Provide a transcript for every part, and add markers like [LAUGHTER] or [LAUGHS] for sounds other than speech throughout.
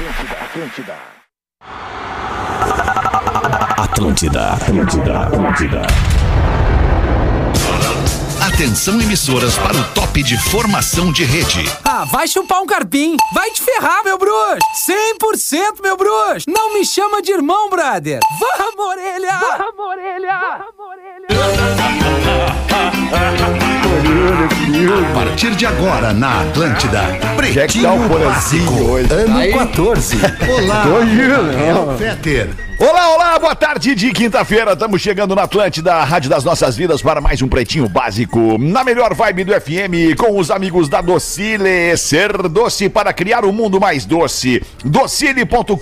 Atlântida, Atlântida. Atlântida, Atlântida, Atlântida. Atenção emissoras para o top de formação de rede. Ah, vai chupar um carpim. Vai te ferrar, meu bruxo. 100% meu bruxo. Não me chama de irmão, brother. Vamos, orelha. Vamos, orelha. Vamos, orelha. [LAUGHS] A partir de agora na Atlântida, Pretinho Básico, ano Aí. 14. Olá, é o Fetter. Olá, olá, boa tarde de quinta-feira. Estamos chegando na Atlântida, a Rádio das Nossas Vidas, para mais um Pretinho Básico. Na melhor vibe do FM, com os amigos da Docile. Ser doce para criar um mundo mais doce. Docile.com.br.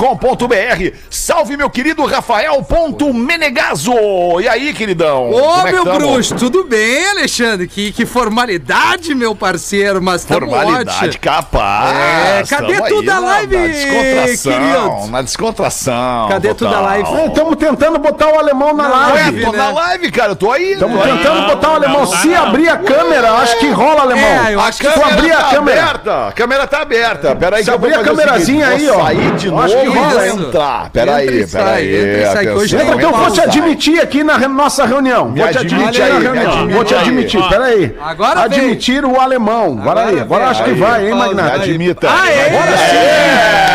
Salve, meu querido Rafael Menegaso. E aí, queridão? Ô, é meu bruxo, tudo bem, Alexandre? Que, que formalidade, meu parceiro, mas Formalidade ótimo. capaz. É, cadê tudo a live, na descontração, querido? Na descontração. Cadê tudo a live. Estamos tentando botar o alemão na, live. Ué, tô né? na live, cara. Eu tô aí. Estamos tentando botar o alemão. Se abrir a câmera, acho que rola, alemão. É, eu acho que se abrir a tá câmera. Aberta. A câmera tá aberta. Pera aí Se abrir a câmerazinha aí, ó. Sair de novo e entrar. Pera aí, pera aí. Eu vou te admitir aqui na nossa reunião. Vou te admitir aí. Vou te admitir. Pera aí. Agora Admitir o alemão. Agora aí. Agora acho que vai, hein, Magnata? Admita. Agora sim.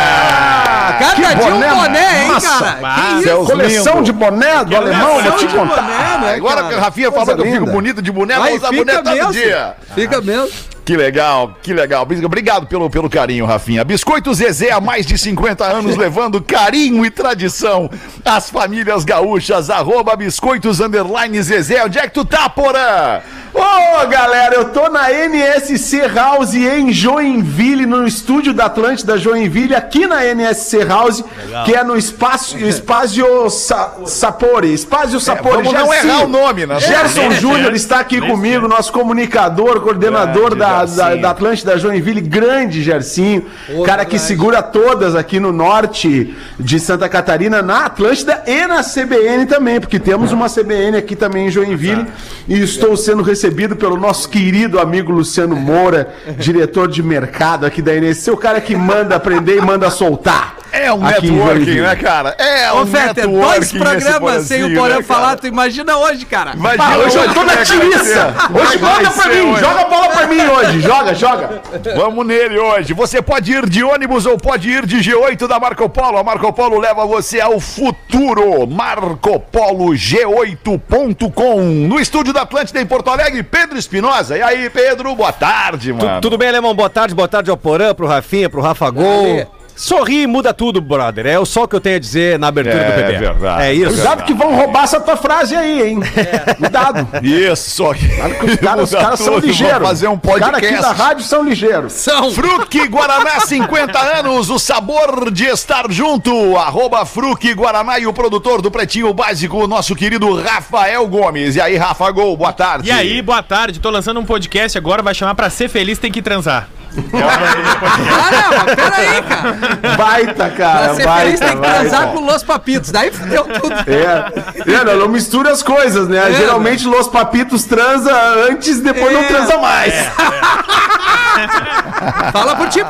Cada dia boné, um boné, hein, cara? Que isso? Coleção lindo. de boné do alemão, vou te contar. Boné, né, Agora que o Rafinha falou que eu fico bonito de boné, vou usar boné todo dia. Fica mesmo. Que legal, que legal. Obrigado pelo, pelo carinho, Rafinha. Biscoito Zezé há mais de 50 anos levando carinho e tradição às famílias gaúchas. Arroba Biscoitos Underline Zezé. Onde é que tu tá, Porã? Ô, oh, galera, eu tô na NSC House em Joinville, no estúdio da Atlântida Joinville, aqui na NSC House, Legal. que é no espaço, Espaço Sa, Sapori. Espaço Sapori. É, vamos não errar o nome, né? Gerson é, Júnior está aqui comigo, nosso comunicador, coordenador da, da, da, Atlântida Joinville, grande Gercinho, Ô, cara que segura todas aqui no norte de Santa Catarina, na Atlântida e na CBN também, porque temos uma CBN aqui também em Joinville, e estou sendo recebido recebido pelo nosso querido amigo Luciano Moura, [LAUGHS] diretor de mercado aqui da NSC, o cara que manda aprender e manda soltar. É um networking, né, cara? É um Ô, Fetter, dois programas sem o Porã né, falar, tu imagina hoje, cara. Imagina ah, hoje, eu tô na tiriça. Hoje manda pra mim, hoje. joga a bola pra mim hoje, joga, joga. Vamos nele hoje. Você pode ir de ônibus ou pode ir de G8 da Marco Polo. A Marco Polo leva você ao futuro. Marco Polo G8.com. No estúdio da Atlântida em Porto Alegre, Pedro Espinosa. E aí, Pedro, boa tarde, mano. tudo bem, Alemão? Boa tarde, boa tarde ao Porã, pro Rafinha, pro Rafa Gol. Sorri muda tudo, brother. É só o que eu tenho a dizer na abertura é, do PP. É verdade. É isso. Cuidado que vão roubar essa tua frase aí, hein? É. Cuidado. Isso, sorri. Os caras, os caras são ligeiros. fazer um podcast. Os caras aqui da rádio são ligeiros. São. Fruque Guaraná, [LAUGHS] 50 anos, o sabor de estar junto. Arroba Fruque Guaraná e o produtor do Pretinho Básico, o nosso querido Rafael Gomes. E aí, Rafa Gol, boa tarde. E aí, boa tarde. Tô lançando um podcast agora, vai chamar pra ser feliz tem que transar. Ah, não, pera aí, cara. Baita, cara. Você baita, feliz tem que transar com Los Papitos. Daí fudeu tudo. É. é não, não mistura as coisas, né? É, Geralmente Los Papitos transa antes e depois é. não transa mais. É, [LAUGHS] é. Fala por ti.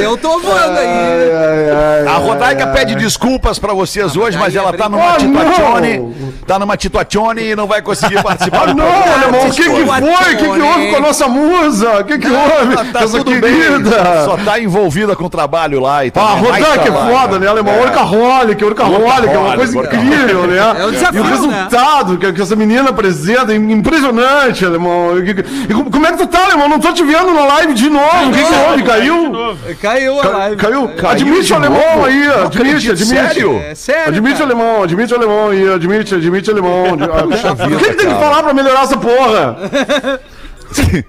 Eu tô voando aí. Ai, ai, a Rodaica pede desculpas pra vocês hoje, mas ela tá numa oh, tituacione. Tá numa tituacione e não vai conseguir [LAUGHS] participar. Ah, não, irmão. O que que foi? O que que houve com a nossa musa? O que que houve? Tá tudo bem só tá envolvida com o trabalho lá e tal. Ah, Rodan, que é foda, né, alemão? É. Workaholic, Workaholic, é uma coisa incrível, né? É um desafio, E o né? resultado né? que essa menina apresenta, impressionante, alemão. E como é que tu tá, alemão? Não tô te vendo na live de novo. O que que houve? Caiu? Caiu a live. Caiu? Admite o alemão aí, admite, admite. Sério? É sério, Admite o alemão, admite o alemão aí, admite, admite o alemão. O que que tem que falar pra melhorar essa porra? [LAUGHS]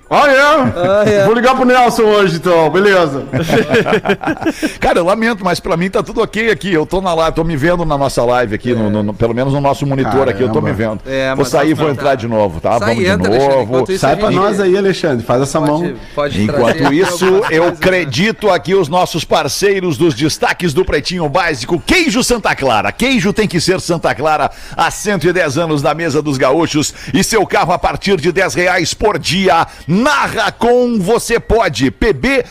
Ah, é? Ah, é? Vou ligar pro Nelson hoje, então, beleza. [LAUGHS] Cara, eu lamento, mas pra mim tá tudo ok aqui. Eu tô na live, tô me vendo na nossa live aqui, é. no, no, pelo menos no nosso monitor Caramba. aqui, eu tô me vendo. É, vou sair e vou entrar tá. de novo, tá? Sai, Vamos entra, de novo. Sai pra nós aí, Alexandre, faz essa pode, mão. Pode Enquanto isso, eu acredito aqui os nossos parceiros dos destaques do Pretinho Básico. Queijo Santa Clara. Queijo tem que ser Santa Clara há 110 anos na mesa dos gaúchos e seu carro a partir de 10 reais por dia dia. Na Racon você pode. pb.racon.com.br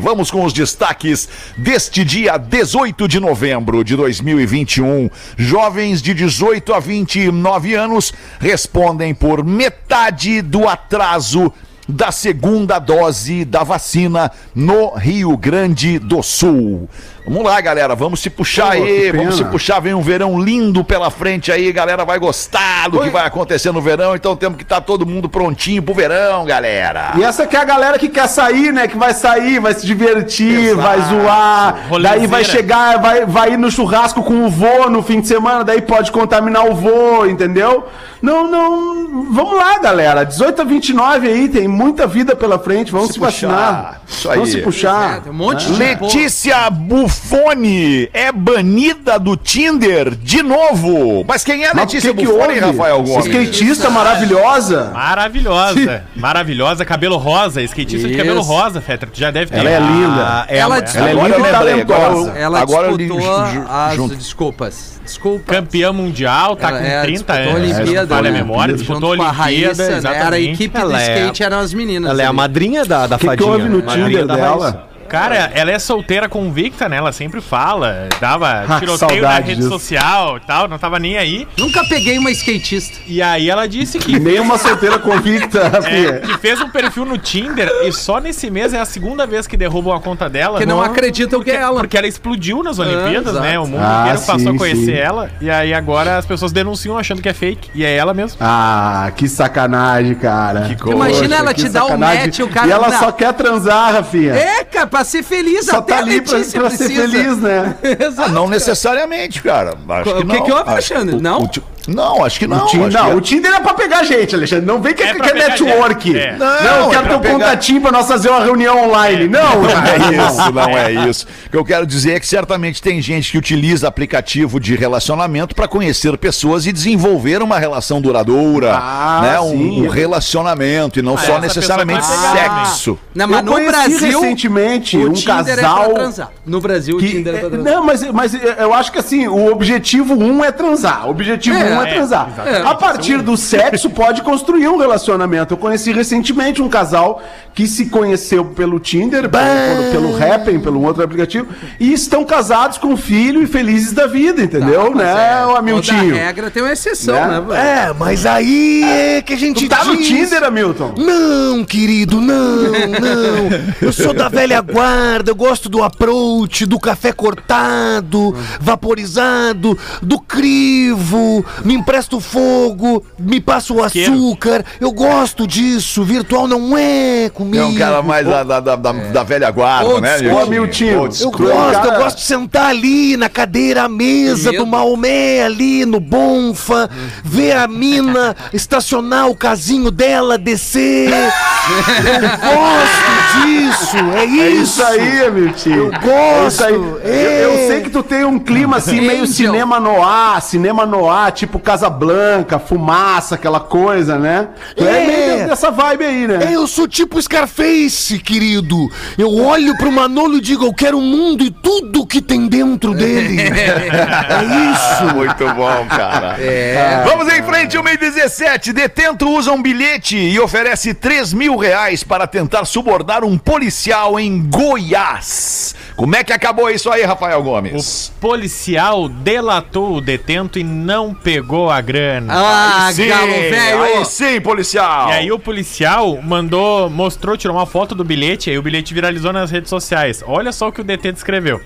Vamos com os destaques deste dia 18 de novembro de 2021. Jovens de 18 a 29 anos respondem por metade do atraso da segunda dose da vacina no Rio Grande do Sul. Vamos lá, galera, vamos se puxar Pô, aí, vamos se puxar, vem um verão lindo pela frente aí, galera vai gostar do que vai acontecer no verão, então temos que estar todo mundo prontinho pro verão, galera. E essa que é a galera que quer sair, né? Que vai sair, vai se divertir, Exato. vai zoar. Rolezeira. Daí vai chegar, vai, vai ir no churrasco com o vô no fim de semana, daí pode contaminar o vô, entendeu? Não, não. Vamos lá, galera. 18 a 29 aí, tem muita vida pela frente. Vamos se, Se puxar. vacinar. Isso Vamos aí. se puxar. É, tem um monte de Letícia Buffoni é banida do Tinder de novo. Mas quem é o Letícia que que Buffoni, houve? Rafael Gomes? Skatista maravilhosa. Maravilhosa. Maravilhosa, cabelo rosa, skatista de cabelo Isso. rosa, Fetra. Tu já deve ter. Ela é linda. Ah, é Ela a- disputou- Ela é linda e eu- talentosa. Ela Agora disputou as junto. desculpas. Desculpa. Campeã mundial, tá Ela, com é, 30 disputou a anos. Olimpíada, falha a né? memória, disputou a a Olimpíada, Raíssa, né? Era a equipe Ela do é- skate, eram as meninas. Ela é a madrinha da, da O que, que fadinha. houve no Madrinha Tinder dela? Cara, ela é solteira convicta, né? Ela sempre fala, dava [LAUGHS] Ah, tiroteio na rede disso. social e tal, não tava nem aí. Nunca peguei uma skatista. E aí ela disse que, Nem uma solteira convicta, [LAUGHS] é, filha. que fez um perfil no Tinder e só nesse mês é a segunda vez que derrubam a conta dela. Que não acreditam que é ela. Porque ela explodiu nas Olimpíadas, exato. né? O mundo Ah, inteiro passou sim, a conhecer sim. ela. E aí agora as pessoas denunciam achando que é fake. E é ela mesmo. Ah, que sacanagem, cara. Que coisa. Imagina ela te dar um match e o cara- E ela Não. só quer transar, Rafinha. É, cara, pra ser feliz Só até tá a ali pra, pra ser feliz, né? [LAUGHS] Ah, não necessariamente, cara. Acho O que que não. que houve, Alexandre? o- Não? o ti- não, acho que não. o, Tinder, não, que é- o Tinder é pra pegar gente, Alexandre. Não vem que é, É pra que é network. é. Não, Não, eu é quero pra ter um pegar- contatinho pra nós fazer uma reunião online. Não, Não é isso, não é isso. O que eu quero dizer é que certamente tem gente que utiliza aplicativo de relacionamento para conhecer pessoas e desenvolver uma relação duradoura, Ah, né? sim. Um, um relacionamento e não só essa necessariamente sexo. Não, mas Eu no conheci Brasil, recentemente o um Tinder é casal pra transar. No Brasil, o que- Tinder é pra é, transar. não, mas, mas eu acho que assim, o objetivo um é transar. O objetivo É, um é é, transar. exatamente. A partir do sexo, pode construir um relacionamento. Eu conheci recentemente um casal que se conheceu pelo Tinder, pelo, pelo, pelo Happn, pelo outro aplicativo, e estão casados com filho e felizes da vida, entendeu? Tá, né, é, o Hamiltinho? Toda regra tem uma exceção, Né? né, velho? É, mas aí é que a gente Tu tá no diz- Tinder, Hamilton? Não, querido, não, não. Eu sou da velha guarda, eu gosto do approach, do café cortado, vaporizado, do crivo, me empresta o fogo, me passa o açúcar. Eu gosto disso, virtual não é comigo. É um cara mais da, da, da, da- da velha guarda, Old né? school. Miltinho? Ô, Miltinho, Old Eu gosto, cara- eu gosto de sentar ali na cadeira, à mesa do Maomé, ali no Bonfa, ver a mina [LAUGHS] estacionar o casinho dela, descer. Eu gosto disso, é isso. É isso aí, Hamiltinho. Eu É gosto. isso aí. Eu, é. eu sei que tu tem um clima assim, meio Angel. cinema noir, cinema noir, tipo Casablanca, fumaça, aquela coisa, né? Tu é, É. meio dessa vibe aí, né? É, eu sou tipo Scarface, querido. Eu olho pro Manolo e digo, eu quero o mundo e tudo que tem dentro dele. [LAUGHS] É isso. Muito bom, cara. É. Vamos em frente, 1 e 17. Detento usa um bilhete e oferece 3 mil reais para tentar subornar um policial em Goiás. Como é que acabou isso aí, Rafael O Gomes? policial delatou o detento e não pegou a grana. Ah, Sim, galo Aí velho! sim, policial. E aí o policial mandou, mostrou, tirou uma foto do bilhete, aí o bilhete viralizou nas redes sociais. Olha só o que o detento escreveu.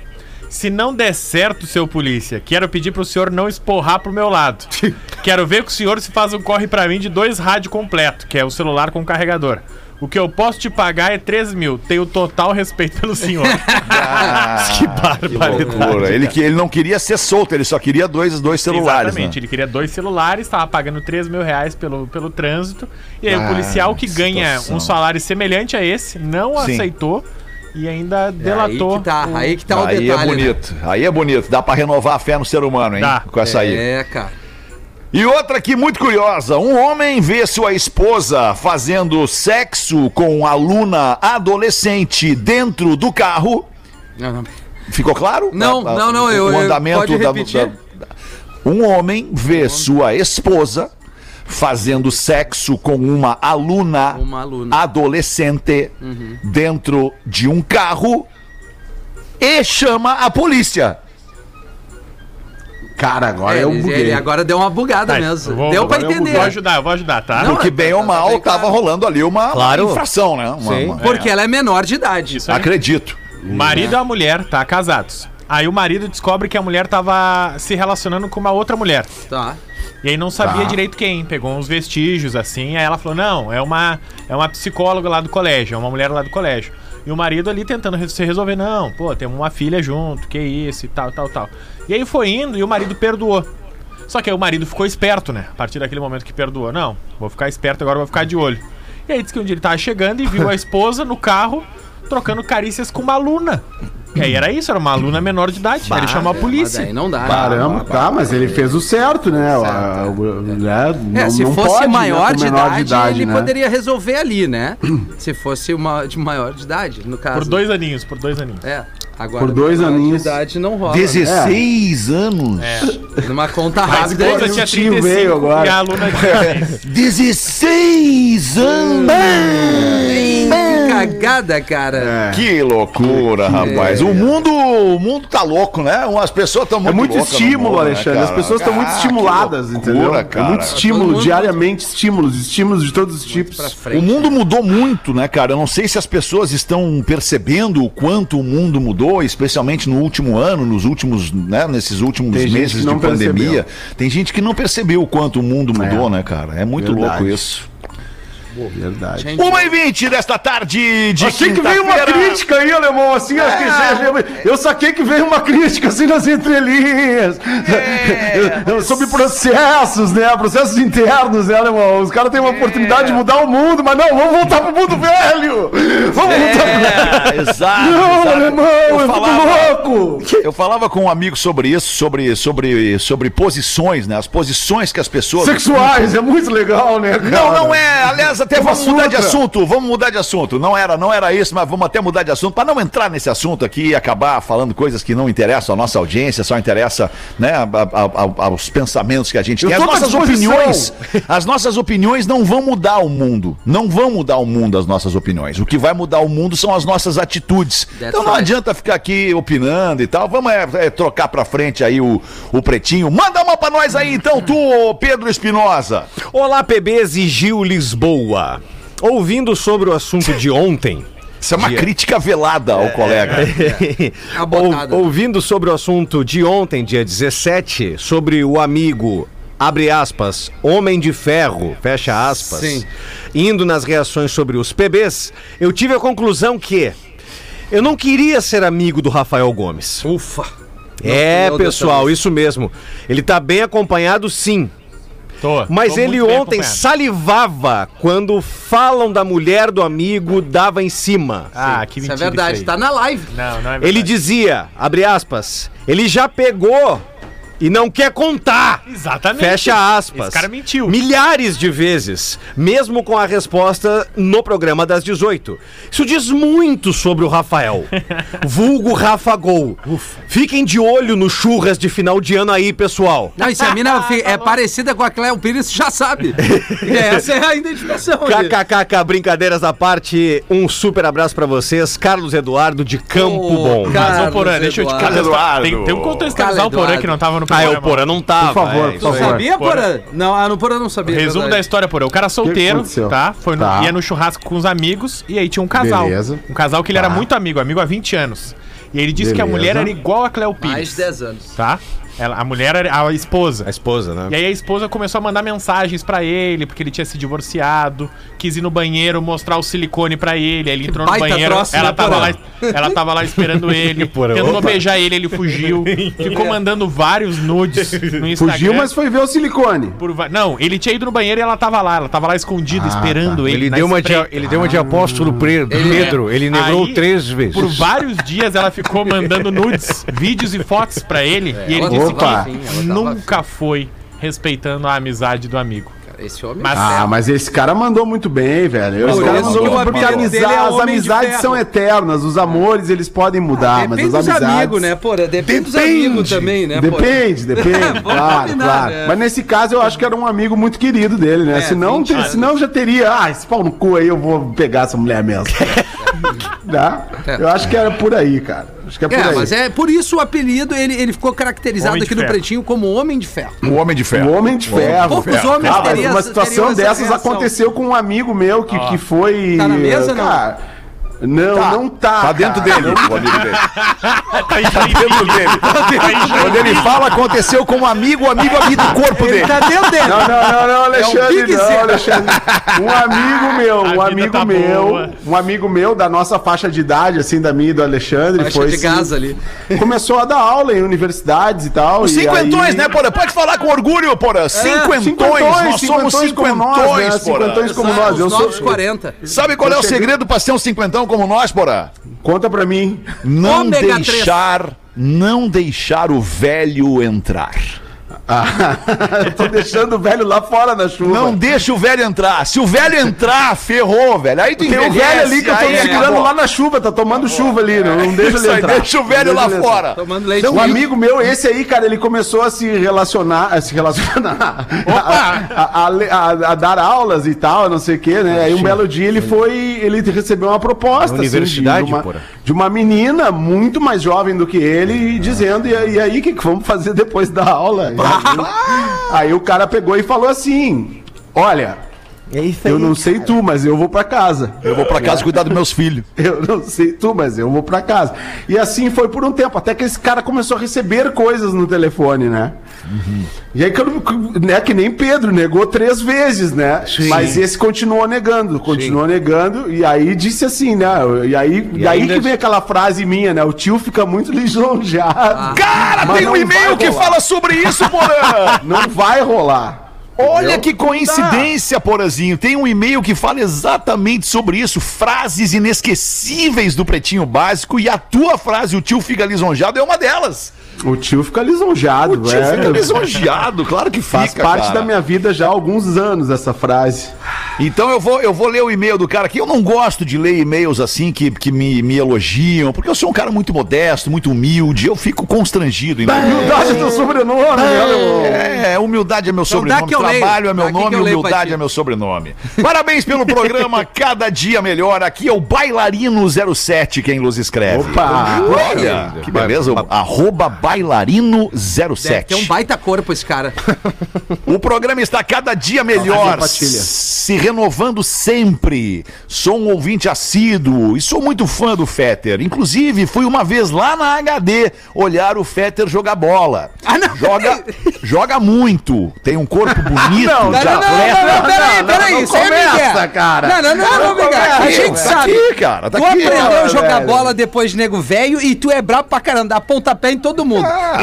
Se não der certo, seu polícia, quero pedir pro senhor não esporrar pro meu lado. [LAUGHS] quero ver que o senhor se faz um corre pra mim de dois rádio completo, que é o celular com carregador. O que eu posso te pagar é 3 mil. Tenho total respeito pelo senhor. [LAUGHS] que barbaridade. Loucura. Ele, que, ele não queria ser solto, ele só queria dois, dois celulares. Exatamente, né? ele queria dois celulares, estava pagando 3 mil reais pelo, pelo trânsito. E aí Ah, o policial que que ganha situação. um salário semelhante a esse não Sim. aceitou e ainda Aí delatou. que tá, o- aí que tá o Aí detalhe. é bonito, aí é bonito. Dá pra renovar a fé no ser humano, hein? Dá. Com essa aí. É, cara. E outra aqui muito curiosa: um homem vê sua esposa fazendo sexo com uma aluna adolescente dentro do carro. Não, não. Ficou claro? Não, A- a- não, não, eu- o eu- andamento pode da, repetir? da- Um homem vê sua esposa fazendo sexo com uma aluna, Uma aluna. adolescente dentro de um carro e chama a polícia. Cara, agora É, eu ele, buguei. ele agora deu uma bugada Tá, mesmo. vou- deu pra entender. Vou ajudar, eu vou ajudar, tá? Não, Porque bem tá- ou tá mal bem tava claro. rolando ali uma, uma Claro. infração, né? Uma- Sim. uma- Porque ela é menor de idade. Isso aí. Acredito. Marido e a mulher, tá? Casados. Aí o marido descobre que a mulher tava se relacionando com uma outra mulher. Tá. E aí não sabia Tá. direito quem. Pegou uns vestígios assim. Aí ela falou: não, é uma, é uma psicóloga lá do colégio, é uma mulher lá do colégio. E o marido ali tentando se resolver: não, pô, temos uma filha junto, que isso e tal, tal, tal. E aí foi indo e o marido perdoou. Só que aí o marido ficou esperto, né? A partir daquele momento que perdoou. Não, vou ficar esperto agora, vou ficar de olho. E aí disse que um dia ele tava chegando e viu a esposa no carro trocando carícias com uma aluna. E aí era isso, era uma aluna menor de idade. Aí ele chamou a Mas polícia. aí não dá. Caramba, tá, mas ele fez o certo, né? O- a- o- né? É, Não- se não fosse pode, né, maior, com de, menor idade, ele né? poderia resolver ali, né? se fosse uma de maior de idade, no caso. Por dois aninhos, por dois aninhos. É. Agora, Por dois aninhos. De idade não rola. né? 16 anos. Numa conta rápida. esposa ele- tinha o tio 35 veio agora. e a aluna tinha 10. 16 anos! Que cagada, cara. Que loucura, rapaz. O mundo, o mundo tá louco, né? As pessoas estão É muito muito loucas no estímulo, mundo, né, Alexandre. As cara? pessoas estão muito Ah, que estimuladas, loucura, entendeu? É cara. muito estímulo, mundo- diariamente estímulos, estímulos de todos os tipos. frente. O mundo mudou muito, né, cara? Eu não sei se as pessoas estão percebendo o quanto o mundo mudou, especialmente no último ano, nos últimos, né, nesses últimos Tem meses de pandemia. Tem gente que não percebeu o quanto o mundo mudou, É. né, cara? É muito Verdade. louco isso. Verdade. Gente, 1 e 20 desta tarde de Achei que veio uma crítica aí, alemão, assim, acho que já- eu saquei que veio uma crítica assim nas entrelinhas. É. Sobre processos, né? Processos internos, né, alemão? Os caras têm uma oportunidade de mudar o mundo, mas não, vamos voltar pro mundo velho! Vamos voltar pro É, exato. [LAUGHS] Não, exato. alemão, Eu é falava- louco! Eu falava com um amigo sobre isso, sobre, sobre, sobre posições, né? As posições que as pessoas. Sexuais, é muito legal, né, cara? Não, não é. Aliás, até vamos mudar de assunto. Vamos mudar de assunto. Não era, não era isso, mas vamos até mudar de assunto para não entrar nesse assunto aqui e acabar falando coisas que não interessam à nossa audiência, só interessa, né, a- a- a- aos pensamentos que a gente Eu tem. As nossas opiniões, as nossas opiniões não vão mudar o mundo. Não vão mudar o mundo as nossas opiniões. O que vai mudar o mundo são as nossas atitudes. That's então não right. adianta ficar aqui opinando e tal. Vamos é, é, trocar pra frente aí o, o pretinho. Manda uma pra nós aí então, tu, Pedro Espinosa. Olá, PBs e Gil Lisboa. Ouvindo sobre o assunto de ontem. Isso é uma Dia. crítica velada ao colega. A botada. Ou- ouvindo sobre o assunto de ontem, dia 17, sobre o amigo, abre aspas, Homem de Ferro, fecha aspas, Sim. indo nas reações sobre os PBs, eu tive a conclusão que eu não queria ser amigo do Rafael Gomes. Ufa. é, pessoal, isso mesmo. Ele tá bem acompanhado, sim. Tô, Mas tô ele ontem acompanhado. salivava quando falam da mulher do amigo, dava em cima. Ah, que Isso mentira. é verdade, aí. tá na live. Não, não é verdade. Ele dizia, abre aspas, ele já pegou e não quer contar. Exatamente. Fecha aspas. Esse cara mentiu. Milhares de vezes, mesmo com a resposta no programa das 18. Isso diz muito sobre o Rafael. [LAUGHS] Vulgo Rafa Gol. Fiquem de olho no churras de final de ano aí, pessoal. Não, e se a mina [LAUGHS] é parecida com a Cleo Pires, já sabe. E [LAUGHS] essa é a identificação. KKKK, brincadeiras à parte, um super abraço pra vocês. Carlos Eduardo de Campo Ô, Bom. cara. Mas, Porã, Carlos deixa eu te Eduardo. Tem, tem um contextualizar o Porã que não tava no Ah, é, o Porã não tava. Por favor, é, por favor. Sabia, Porã? Não, ah, no Porã não sabia. Resumo da história, Porã. O cara solteiro, aconteceu? tá? Foi no- Tá. ia no churrasco com os amigos e aí tinha um casal. Beleza. Um casal que ele Tá. era muito amigo, amigo há 20 anos. E ele disse que a Beleza. mulher era igual a Cleo Mais Pires. de 10 anos. Tá? Ela, a mulher era a esposa. A esposa, né? E aí a esposa começou a mandar mensagens pra ele, porque ele tinha se divorciado, quis ir no banheiro mostrar o silicone pra ele, aí ele entrou no banheiro, troço, ela né, tava lá, ela tava lá esperando [LAUGHS] ele, tentou beijar ele, ele fugiu, [LAUGHS] ficou mandando vários nudes no Instagram. Fugiu, mas foi ver o silicone. por Não, ele tinha ido no banheiro e ela tava lá, ela tava lá escondida, esperando ele. Ele na deu, uma de, ele deu uma de apóstolo Pre- Pedro. Ele negrou Aí, três vezes. Por vários dias ela ficou mandando nudes, vídeos e fotos pra ele, e ele ela disse tava nunca foi respeitando a amizade do amigo. Esse homem Mas- é Ah, mas esse cara mandou muito bem, velho. Esse Por cara mandou que o porque apelido amiza- dele é as amizades são eternas, os amores eles podem mudar, mas Depende as dos amizades. amigos, né, porra? Depende, dos Depende. amigos também, né? Depende, [LAUGHS] depende, claro, combinar, claro. né? Mas nesse caso eu acho que era um amigo muito querido dele, né? É, senão, 20 te- anos. senão já teria, ah, esse pau no cu aí eu vou pegar essa mulher mesmo. [LAUGHS] Né? Eu acho que era por aí, cara. Acho que é por É, aí. mas é por isso o apelido, ele, ele ficou caracterizado aqui no ferro. Pretinho como Homem de Ferro. O Homem de O Ferro. Homem de Ferro. Poucos Ferro. homens Ah, mas teriam uma situação teriam essa dessas reação. aconteceu com um amigo meu que, que foi. Tá na mesa, cara, Não, Tá. não tá. Tá dentro cara. dele, o amigo dele. Tá em Tá dentro dele. Quando ele fala, aconteceu com um amigo, o amigo habita o corpo dele. Tá dentro dele. Não, não, não, não, Alexandre, Big não, Zero. Alexandre. Um amigo meu, um amigo tá meu, boa. um amigo meu da nossa faixa de idade, assim, da minha e do Alexandre, Faixa foi de assim, gás ali. começou a dar aula em universidades e tal. Os e cinquentões, aí- né, Porã? Pode falar com orgulho, Porã. Cinquentões, nós somos cinquentões como nós, né? cinquentões. Cinquentões como nós. os Eu novos sou... 40. Sabe qual é o segredo pra ser um cinquentão como nós, Porã? Conta pra mim. Não Ômega deixar, não deixar o velho entrar. Ah, eu [LAUGHS] tô deixando o velho lá fora na chuva. Não deixa o velho entrar. Se o velho entrar, ferrou, velho. Aí tu Tem envelhece, velho ali que eu tô segurando acabou. lá na chuva, tá tomando chuva ali, não, não deixa ele entrar. deixa o velho lá fora. Tomando leite. Um amigo meu, esse aí, cara, ele começou a se relacionar, a se relacionar, [LAUGHS] a, a- a- a dar aulas e tal, não sei o quê, né? Aí um belo dia ele foi, ele recebeu uma proposta, Na universidade, assim, de, uma, de uma menina muito mais jovem do que ele e dizendo, e, aí- e aí, o que, que vamos fazer depois da aula? Aí o cara pegou e falou assim, olha, eu não sei tu, mas eu vou pra casa. Eu vou pra casa cuidar dos meus filhos. [LAUGHS] Eu não sei tu, mas eu vou pra casa. E assim foi por um tempo, até que esse cara começou a receber coisas no telefone, né? E aí, que eu- né, que nem Pedro, negou três vezes, né? Mas esse continuou negando, continuou negando, e aí disse assim, né? E aí, e aí ainda- que vem aquela frase minha, né? O tio fica muito [LAUGHS] lisonjeado. Cara, Mas tem um e-mail que fala sobre isso, Porã. [LAUGHS] Não vai rolar. Olha que coincidência, Porazinho. Tem um e-mail que fala exatamente sobre isso. Frases inesquecíveis do Pretinho Básico. E a tua frase, o tio fica lisonjeado, é uma delas. O tio fica lisonjeado, O tio é. fica lisonjeado, claro que fica, Faz parte cara. da minha vida já há alguns anos essa frase. Então eu vou, eu vou ler o e-mail do cara aqui. Eu não gosto de ler e-mails assim que, que me, me elogiam, porque eu sou um cara muito modesto, muito humilde. Eu fico constrangido. em ler. Humildade é teu sobrenome, né, meu? É, humildade é meu dá sobrenome, que eu leio. trabalho é meu Dá aqui nome, humildade é meu sobrenome. Parabéns pelo programa [LAUGHS] Cada Dia Melhor. Aqui é o Bailarino07 quem nos escreve. Opa! Olha, que beleza. o Arroba Bailarino07. Deve ter um baita corpo esse cara. [LAUGHS] O programa está cada dia melhor, se renovando sempre. Sou um ouvinte assíduo e sou muito fã do Fetter. Inclusive, fui uma vez lá na HD olhar o Fetter jogar bola. Ah, não, joga, joga muito. Tem um corpo [LAUGHS] bonito. não, Não, de não, não, atleta. não, não, peraí, não, peraí, não isso é começa, cara. Não, não, não, não, Miguel. A gente Tá sabe. aqui, cara. Tá tu aqui. aprendeu a jogar velho. bola depois de nego velho e tu é brabo pra caramba, dá pontapé em todo mundo.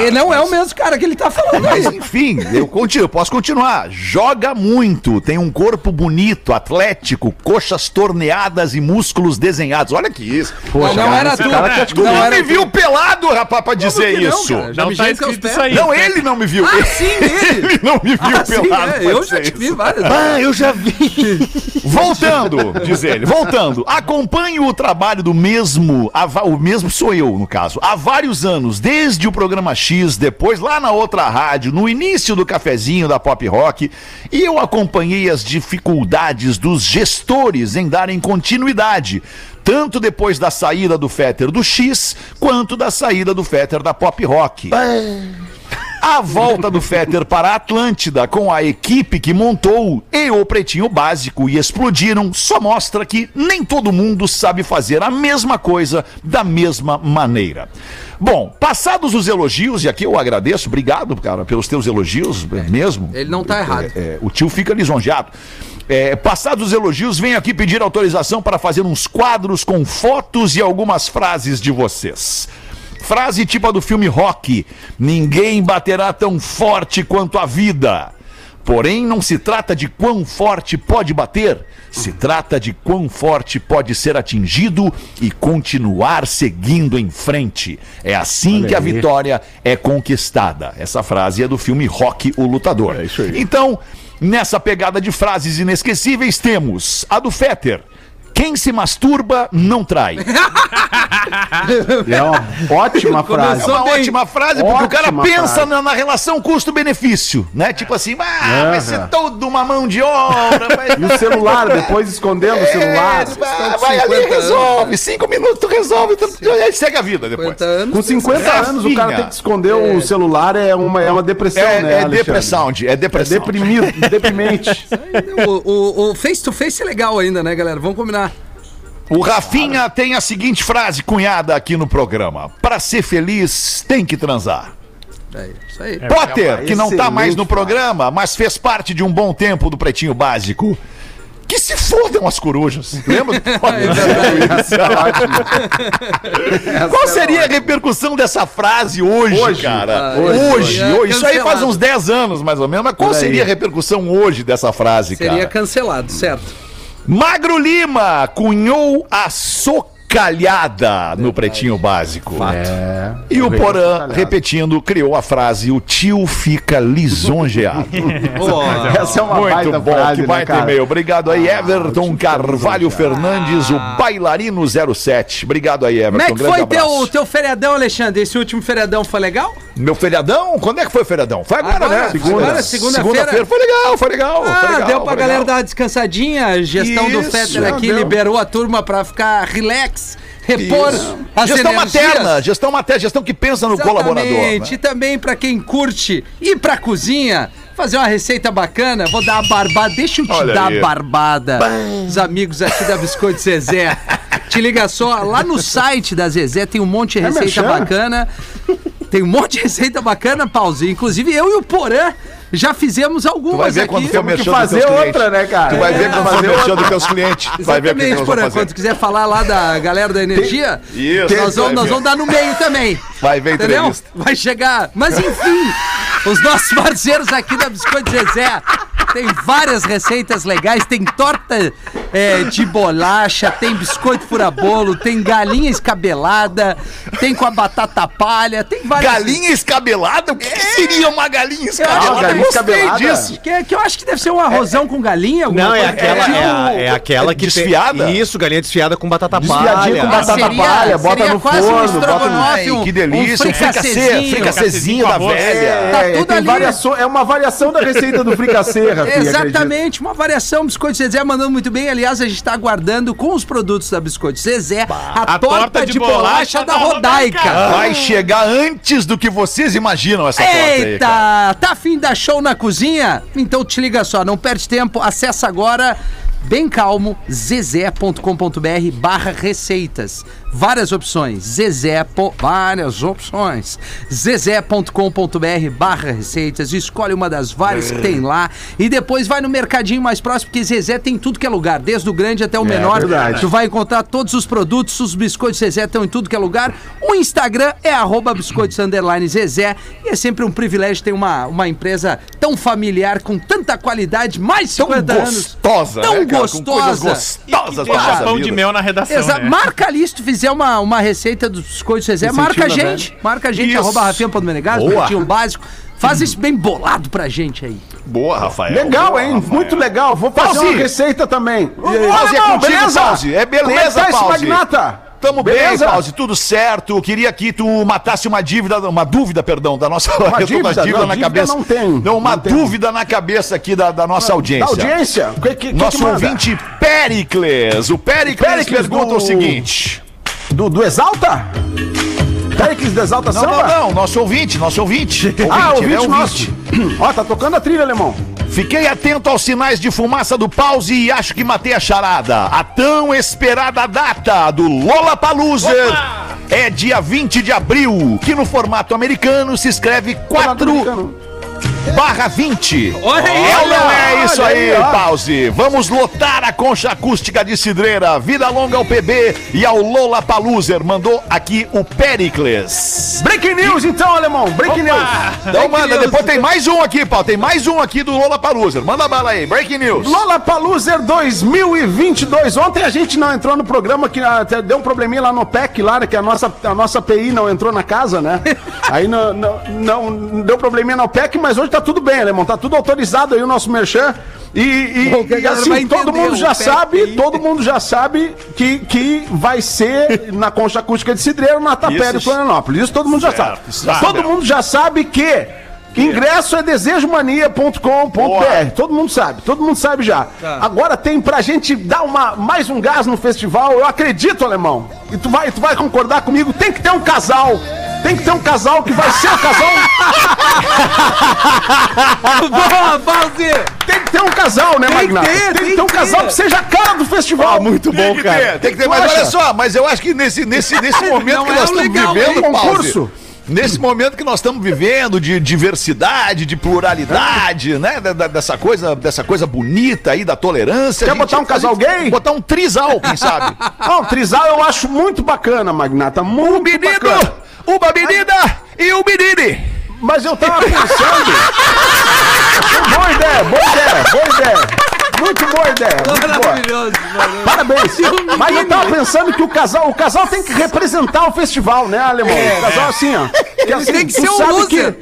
E não é o mesmo cara que ele tá falando Mas enfim, eu continuo, eu posso continuar. Joga muito, tem um corpo bonito, atlético, coxas torneadas e músculos desenhados. Olha que isso. Não, não era tu. cara quer te Tu Não não era me tu. viu pelado, rapaz, pra dizer não, isso. cara? Já Não me tá escrito isso aí. Não, ele não me viu. Ah, sim, [LAUGHS] ele. Ele não me viu Ah, sim, pelado. é, pra eu já te vi várias Ah, eu já vi. [LAUGHS] Voltando, diz ele, voltando. Acompanho o trabalho do mesmo, o mesmo sou eu, no caso, há vários anos, desde o programa X, depois lá na outra rádio, no início do cafezinho da Pop Rock, e eu acompanhei as dificuldades dos gestores em darem continuidade. Tanto depois da saída do Fetter do X, quanto da saída do Fetter da Pop Rock. A volta do Fetter para a Atlântida com a equipe que montou e o Pretinho Básico e explodiram só mostra que nem todo mundo sabe fazer a mesma coisa da mesma maneira. Bom, passados os elogios, e aqui eu agradeço, obrigado, cara, pelos teus elogios, é mesmo. Ele não tá errado. É, é, o tio fica lisonjeado. É, passados os elogios, venho aqui pedir autorização para fazer uns quadros com fotos e algumas frases de vocês. Frase tipo a do filme Rock: Ninguém baterá tão forte quanto a vida. Porém, não se trata de quão forte pode bater, se trata de quão forte pode ser atingido e continuar seguindo em frente. É assim que a vitória é conquistada. Essa frase é do filme Rock, o Lutador. É aí. Então, nessa pegada de frases inesquecíveis, temos a do Fetter. Quem se masturba não trai. [LAUGHS] É uma ótima frase. É uma bem. ótima frase, porque o cara Ótima pensa na, na relação custo-benefício, né? Tipo assim, ah, vai ser toda uma mão de obra. Vai... E o celular, [LAUGHS] depois escondendo o celular. É, vai, vai ali e resolve. Cinco minutos tu resolve. Aí segue a vida depois. 50 anos. Com 50 anos, o cara tem que esconder o celular, é uma, é uma depressão, É, né, é Alexandre? depressão, é É depressão. deprimido, deprimente. [LAUGHS] O, o, o face to face é legal ainda, né, galera? Vamos combinar. O Rafinha tem a seguinte frase cunhada aqui no programa: Pra ser feliz, tem que transar. É isso aí. Potter, que não tá mais no programa, mas fez parte de um bom tempo do Pretinho Básico. Que se fodam as corujas. Lembra? [LAUGHS] isso? [LAUGHS] Qual seria a repercussão dessa frase hoje, Hoje. cara? Ah, hoje, seria hoje. Isso aí faz cancelado. uns 10 anos, mais ou menos. Mas qual Por aí. seria a repercussão hoje dessa frase, Seria cara? cancelado, certo? Magro Lima cunhou a socalhada no Pretinho Básico. É. E o Porã, repetindo, criou a frase: o tio fica lisonjeado. [LAUGHS] Essa é uma Muito baita bom, frase, que né, baita cara? e-mail. Obrigado aí, Everton tio Carvalho Fernandes, o bailarino 07. Obrigado aí, Everton. Como é que Grande foi abraço. teu, teu feriadão, Alexandre? Esse último feriadão foi legal? Meu feriadão? Quando é que foi o feriadão? Foi agora, Agora, né? segunda. Agora, segunda-feira. Segunda-feira. Foi legal, foi legal. foi Ah, legal, deu pra foi galera legal. dar uma descansadinha. A gestão do Isso, Fetter ah, aqui deu. liberou a turma pra ficar relax, repor as Gestão energias. materna, gestão materna, gestão que pensa no colaborador. Exatamente. né? E também pra quem curte ir pra cozinha, fazer uma receita bacana, vou dar a barbada. Deixa eu te Olha dar aí. a barbada. Os amigos aqui da Biscoito Zezé. Te liga só, lá no site da Zezé tem um monte de É receita merchan? bacana. Tem um monte de receita bacana, Pause. Inclusive eu e o Porã já fizemos algumas Tu vai ver aqui. quando Temos que fazer outra, né, cara? Tu vai ver É, quando for outra. dos teus clientes. Vai ver que Exatamente, Porã. Quando quiser falar lá da galera da energia, Isso. nós, vamos, nós vamos dar no meio também. Vai ver Entendeu? entrevista. Vai chegar. Mas enfim, os nossos parceiros aqui da Biscoito Zezé tem várias receitas legais. Tem torta é, de bolacha, tem biscoito furabolo, tem galinha escabelada, tem com a batata palha, tem várias. Galinha escabelada? O que, que seria uma galinha Eu escabelada? que- galinha Gostei escabelada? disso. Que, que eu acho que deve ser um arrozão com galinha. alguma Não, é aquela, é, a- é aquela que tem- Desfiada? Isso, galinha desfiada com batata Desfiadinha palha. com batata seria- palha, bota seria no quase um forno, bota no... Ai, que delícia. um fricassê, fricassezinho. da velha. Tá É, tudo tem ali. variação, é uma variação da receita do fricassê, Rafinha, acredito. Exatamente, uma variação Biscoito Zezé mandando muito bem. Aliás, a gente está aguardando com os produtos da Biscoito Zezé a, A torta, de, bolacha, da Rodaica. Vai chegar antes do que vocês imaginam essa torta aí, Eita, cara. tá afim da show na cozinha? Então te liga só, não perde tempo, acessa agora bem calmo zezé.com.br barra receitas. Várias opções, Zezé, po- várias opções. zezé.com.br barra receitas, escolhe uma das várias que tem lá e depois vai no mercadinho mais próximo, porque Zezé tem tudo que é lugar, desde o grande até o menor. verdade. Tu vai encontrar todos os produtos, os biscoitos Zezé estão em tudo que é lugar. O Instagram é arroba biscoitos Zezé e é sempre um privilégio ter uma, uma empresa tão familiar, com tanta qualidade, mais de Tão 50 anos. gostosa, Tão né, cara? Com coisas gostosa. gostosas pra nossa pão vida. de mel na redação, Exato. né? Marca ali se tu fizer uma, uma receita dos biscoitos Zezé, Incentivo marca a da gente. Marca a gente, Isso. arroba rafinha.menegas, pretinho básico. Faz isso bem bolado pra gente aí. Boa, Rafael. Legal, Boa, hein? Rafael. Muito legal. Vou fazer Pause. uma receita também. Pause, é contigo, Pause. É beleza, Como é que tá esse Pause. magnata? Tamo bem, Beleza? Pause, tudo certo. Queria que tu matasse uma dívida, uma dúvida, perdão, da nossa. [LAUGHS] Eu tô com a dívida? dívida Não, na dívida cabeça. não tem. Não, uma Não tem. dúvida na cabeça aqui da, da nossa audiência. Da audiência? Que, que, Nosso que ouvinte Pericles. O Pericles, Pericles pergunta do- o seguinte. Do, do Exalta? Pericles do Exalta Não, Samba? não, não. Nosso ouvinte, nosso ouvinte. [LAUGHS] Ah, Ouvinte, ouvinte né, nosso. [CLEARS THROAT] Ó, tá tocando a trilha, alemão. Fiquei atento aos sinais de fumaça do pause e acho que matei a charada. A tão esperada data do Lola é dia 20 de abril, que no formato americano se esceve 4. Americano. Barra 20. Olha aí, É ou não é olha isso aí, aí. Pause? Vamos lotar a concha acústica de Cidreira. Vida longa ao PB e ao Lola Paluser. Mandou aqui o Pericles. Breaking news, então, alemão. Breaking news. Então manda, depois tem mais um aqui, Paulo. Tem mais um aqui do Lola Paluser. Manda bala aí, breaking news. Lola Paluser 2022. Ontem a gente não entrou no programa que até deu um probleminha lá no PEC, lá, que a nossa, a nossa PI não entrou na casa, né? [LAUGHS] Aí não, não, não- deu probleminha no PEC, mas hoje tá tudo bem, alemão. Tá tudo autorizado aí o nosso merchan. E, e- Bom, que e assim, todo mundo já sabe, aí. todo mundo já sabe que, que vai ser na Concha Acústica de Cidreiro, na Tapera e. Florianópolis. Isso todo mundo já sabe. Todo mundo já sabe que ingresso é desejomania.com.br. Todo mundo sabe, todo mundo sabe já. Agora tem pra gente dar uma, mais um gás no festival, eu acredito, alemão. E tu vai, tu vai concordar comigo, tem que ter um casal. Tem que ter um casal que vai ser o casal. [LAUGHS] Boa, Pause! Tem que ter um casal, né, Tem que Magnata? ter, tem, tem que ter um que casal ter. que seja a cara do festival. muito bom, cara. Tem que ter, mas Poxa. olha só, mas eu acho que nesse, nesse, nesse [LAUGHS] momento Não que é nós um estamos legal, vivendo, hein? Pause, Concurso. Nesse momento que nós estamos vivendo de diversidade, de pluralidade, né? da- da- dessa coisa, dessa coisa bonita aí da tolerância. Quer gente- botar um casal a gente- gay? Botar um trisal, quem sabe? [LAUGHS] Não, trisal eu acho muito bacana, Magnata. Muito Um menino, bacana. Uma menina e um menine. Mas eu tava pensando. [LAUGHS] boa ideia, boa ideia, boa ideia. Muito boa ideia. Muito boa. Maravilhoso, maravilhoso. Parabéns. Mas eu tava pensando que o casal, o casal tem que representar o festival, né, alemão? o casal assim, ó. Que assim, tem que ser um loser.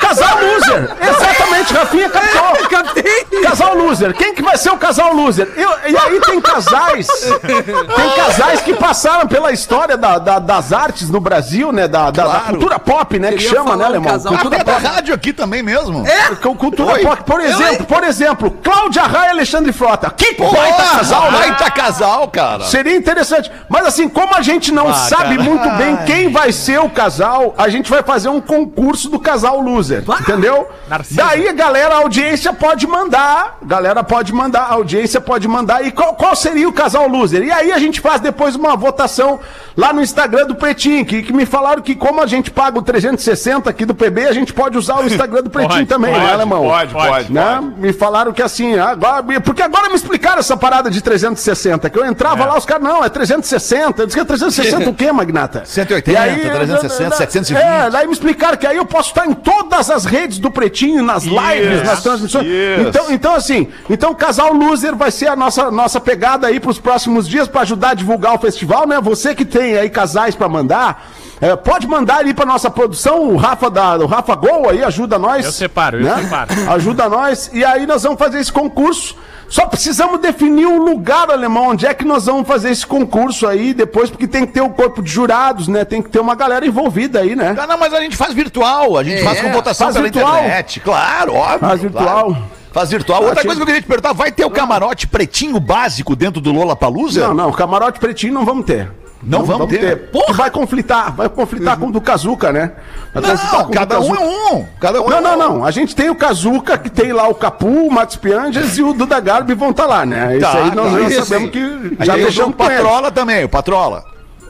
Casal loser. [LAUGHS] Exatamente, Rafinha captou. [LAUGHS] Captei! Casal loser. Quem que vai ser o casal loser? Eu- e aí tem casais. Tem casais que passaram pela história da- da- das artes no Brasil, né? Da, da- da Claro. cultura pop, né? Que Queria chama, falar né, alemão? casal. Cultura Até da pop. rádio aqui também mesmo. É, cultura Oi. pop. Por exemplo, por exemplo, Cláudia Raia e Alexandre Frota. Que baita casal, né? Baita casal, cara. Seria interessante. Mas assim, como a gente não sabe muito bem quem vai ser o casal, a gente vai fazer um concurso do casal loser. Entendeu? Narciso. Daí a galera, a audiência pode mandar. Galera pode mandar, a audiência pode mandar. E qual, qual seria o casal loser? E aí a gente faz depois uma votação lá no Instagram do Pretinho, que, que me falaram que como a gente paga o 360 aqui do PB, a gente pode usar o Instagram do Pretinho Pode, também, pode, né, alemão? pode, pode, né? Me falaram que assim, agora, porque agora me explicaram essa parada de 360, que eu entrava lá, os caras, não, é 360. Eu disse que é 360 o quê, Magnata? 180, E aí, 360, da- da- 720. É, daí me explicaram que aí eu posso estar em todas as redes do Pretinho, nas lives, nas transmissões. isso. Então, então, assim, então Casal Loser vai ser a nossa, nossa pegada aí pros próximos dias pra ajudar a divulgar o festival, né? Você que tem aí casais pra mandar, é, pode mandar ali pra nossa produção, o Rafa, da, o Rafa Gol aí ajuda nós. Eu separo, eu né? separo. Ajuda nós. E aí nós vamos fazer esse concurso. Só precisamos definir o lugar, alemão, onde é que nós vamos fazer esse concurso aí depois, porque tem que ter o corpo de jurados, né? Tem que ter uma galera envolvida aí, né? Ah, não, mas a gente faz virtual, a gente É, faz com votação faz pela virtual. internet. Claro, óbvio. Faz virtual. claro. Faz virtual. Outra Achei- coisa que eu queria te perguntar, vai ter o camarote pretinho básico dentro do Lola Palusa? Não, não, camarote pretinho não vamos ter. Não vamos ter? Porque vai conflitar, vai conflitar com o do Kazuca, né? Vai Não, cada um é um. Cada um Não, é não, um. não. A gente tem o Kazuca, que tem lá o Capu, o Max Pianges e o Duda Garbi vão estar lá, né? Isso Tá, aí nós tá, já sabemos que A já deixamos o. Patrola também, o Patrola.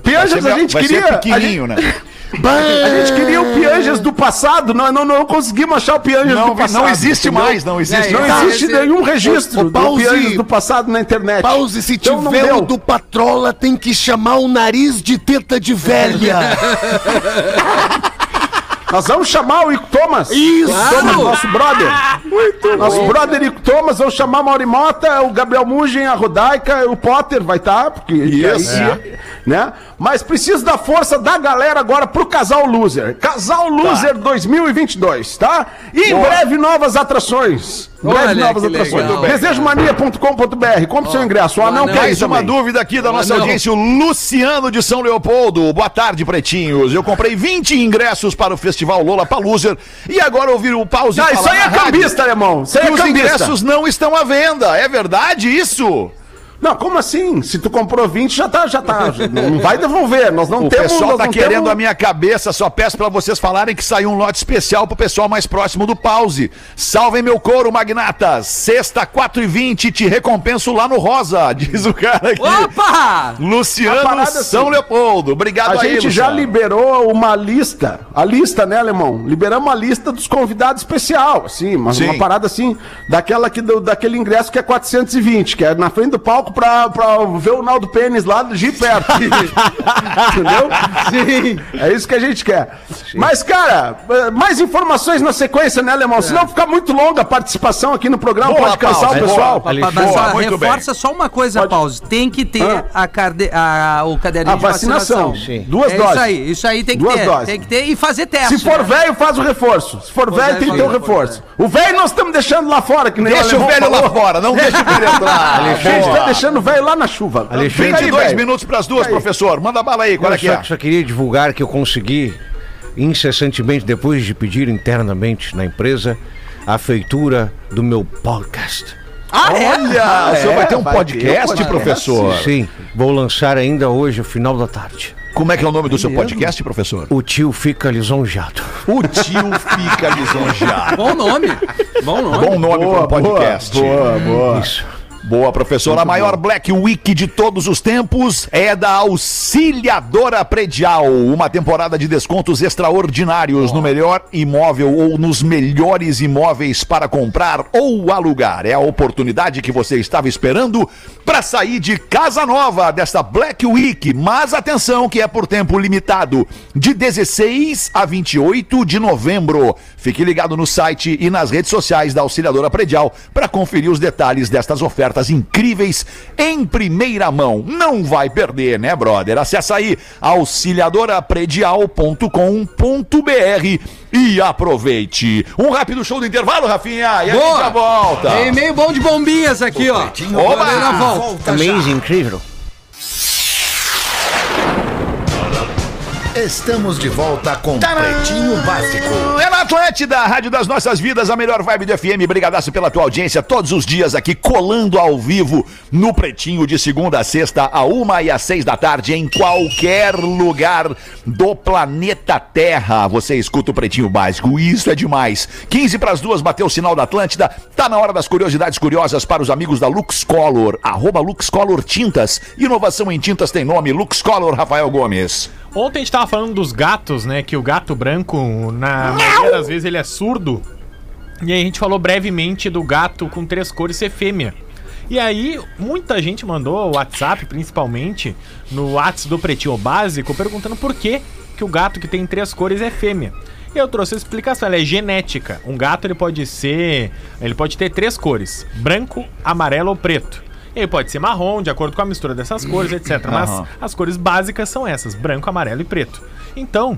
Pianges a gente vai queria. ser a pequenininho, gente- né? [LAUGHS] A gente queria o Pianges do passado, não, não, não conseguimos achar o Pianges Não, do passado. não existe entendeu? mais, não existe. Não Tá, existe esse- nenhum registro Ô, ô, do Pause- Pianges do passado na internet. Pause, se Então não tiver o do Patrola, tem que chamar o nariz de teta de velha. [LAUGHS] Nós vamos chamar o Ico Thomas. Isso. Thomas, nosso brother. [LAUGHS] nosso brother Ico Thomas, vamos chamar Mauri Mota, o Gabriel Mugen, a Rodaica, o Potter vai estar, porque Isso. aí, né? Mas precisa da força da galera agora pro Casal Loser. Casal Loser 2022, tá? E em breve novas atrações. Em breve Olha, novas atrações. Desejomania.com.br. Compre seu ingresso. O anão anão. quer ir Mais uma dúvida aqui da nossa não. audiência, o Luciano de São Leopoldo. Boa tarde, pretinhos. Eu comprei 20 ingressos para o Festival Lola Paluser e agora ouvir o pause Ah, isso aí é cambista, alemão. Isso aí é os cambista. ingressos não estão à venda. É verdade isso? Não, como assim? Se tu comprou 20, já tá, já tá. não vai devolver. Nós não O temos. pessoal nós tá querendo temos- a minha cabeça, só peço pra vocês falarem que saiu um lote especial pro pessoal mais próximo do pause. Salvem meu couro, magnatas. Sexta, 4 e 20 te recompenso lá no Rosa, [LAUGHS] diz o cara aqui. Opa! Luciano A parada São assim, Leopoldo. Obrigado A aí, gente já liberou uma lista, a lista, né, alemão? Liberamos a lista dos convidados especial, assim, mas Sim. uma parada assim, daquela que, do, daquele ingresso que é 420, que é na frente do palco pra, pra ver o Naldo Pênis lá de perto. [LAUGHS] Entendeu? Sim. É isso que a gente quer. Mas, cara, mais informações na sequência, né, alemão? Senão fica muito longa a participação aqui no programa, Boa, pode cansar o pessoal. Boa, muito reforça só uma coisa, Pause. Tem que ter Ah. a carde... a, o caderninho A de vacinação. vacinação. Sim. Duas é doses. Isso aí, isso aí tem que Duas ter. doses. Tem que ter e fazer teste. Se for né? velho, faz o reforço. Se for velho, velho, tem que ter o reforço. O velho nós estamos deixando lá fora, que nem Deixa o velho lá fora, não [LAUGHS] deixa o velho entrar. A gente Boa. tá deixando velho lá na chuva. Fica aí, 22 velho. minutos pras duas, Aí. professor. Manda bala aí, qual é Eu que só, é? só queria divulgar que eu consegui, incessantemente, depois de pedir internamente na empresa, a feitura do meu podcast. Ah, é? Olha, o senhor é, vai ter um vai ter podcast, um podcast, professor? Sim, vou lançar ainda hoje, final da tarde. Como é que é o nome do seu podcast, professor? O tio fica lisonjeado. O tio fica lisonjeado. Bom nome. Bom nome. Bom nome para um podcast. Boa, boa. Isso. Boa, professor. a maior Black Week de todos os tempos é da Auxiliadora Predial. Uma temporada de descontos extraordinários no melhor imóvel ou nos melhores imóveis para comprar ou alugar. É a oportunidade que você estava esperando para sair de casa nova desta Black Week. Mas atenção que é por tempo limitado, de 16 a 28 de novembro. Fique ligado no site e nas redes sociais da Auxiliadora Predial para conferir os detalhes destas ofertas incríveis em primeira mão. Não vai perder, né, brother? Acesse aí auxiliadorapredial.com.br e aproveite. Um rápido show do intervalo, Rafinha, e a gente já volta. Tem meio bom de bombinhas aqui, ó. Oba! Volta. Amazing, incrível. Estamos de volta com Pretinho Básico. É na Atlântida, a Rádio das Nossas Vidas, a melhor vibe do FM. Brigadaço pela tua audiência, todos os dias aqui, colando ao vivo no Pretinho, de segunda a sexta, a uma e às seis da tarde, em qualquer lugar do planeta Terra. Você escuta o Pretinho Básico, isso é demais. 15 para as duas, bateu o sinal da Atlântida. Tá na hora das curiosidades curiosas para os amigos da Lux Color. Arroba Lux Color Tintas. Inovação em tintas tem nome, Lux Color Rafael Gomes. Ontem a gente tava falando dos gatos, né? Que o gato branco, na maioria das vezes, ele é surdo. E aí a gente falou brevemente do gato com três cores ser fêmea. E aí, muita gente mandou WhatsApp, principalmente, no WhatsApp do Pretinho Básico, perguntando por que, que o gato que tem três cores é fêmea. E eu trouxe a explicação, ela é genética. Um gato ele pode ser. Ele pode ter três cores: branco, amarelo ou preto. Ele pode ser marrom, de acordo com a mistura dessas cores, etc. Mas Aham. as cores básicas são essas: branco, amarelo e preto. Então,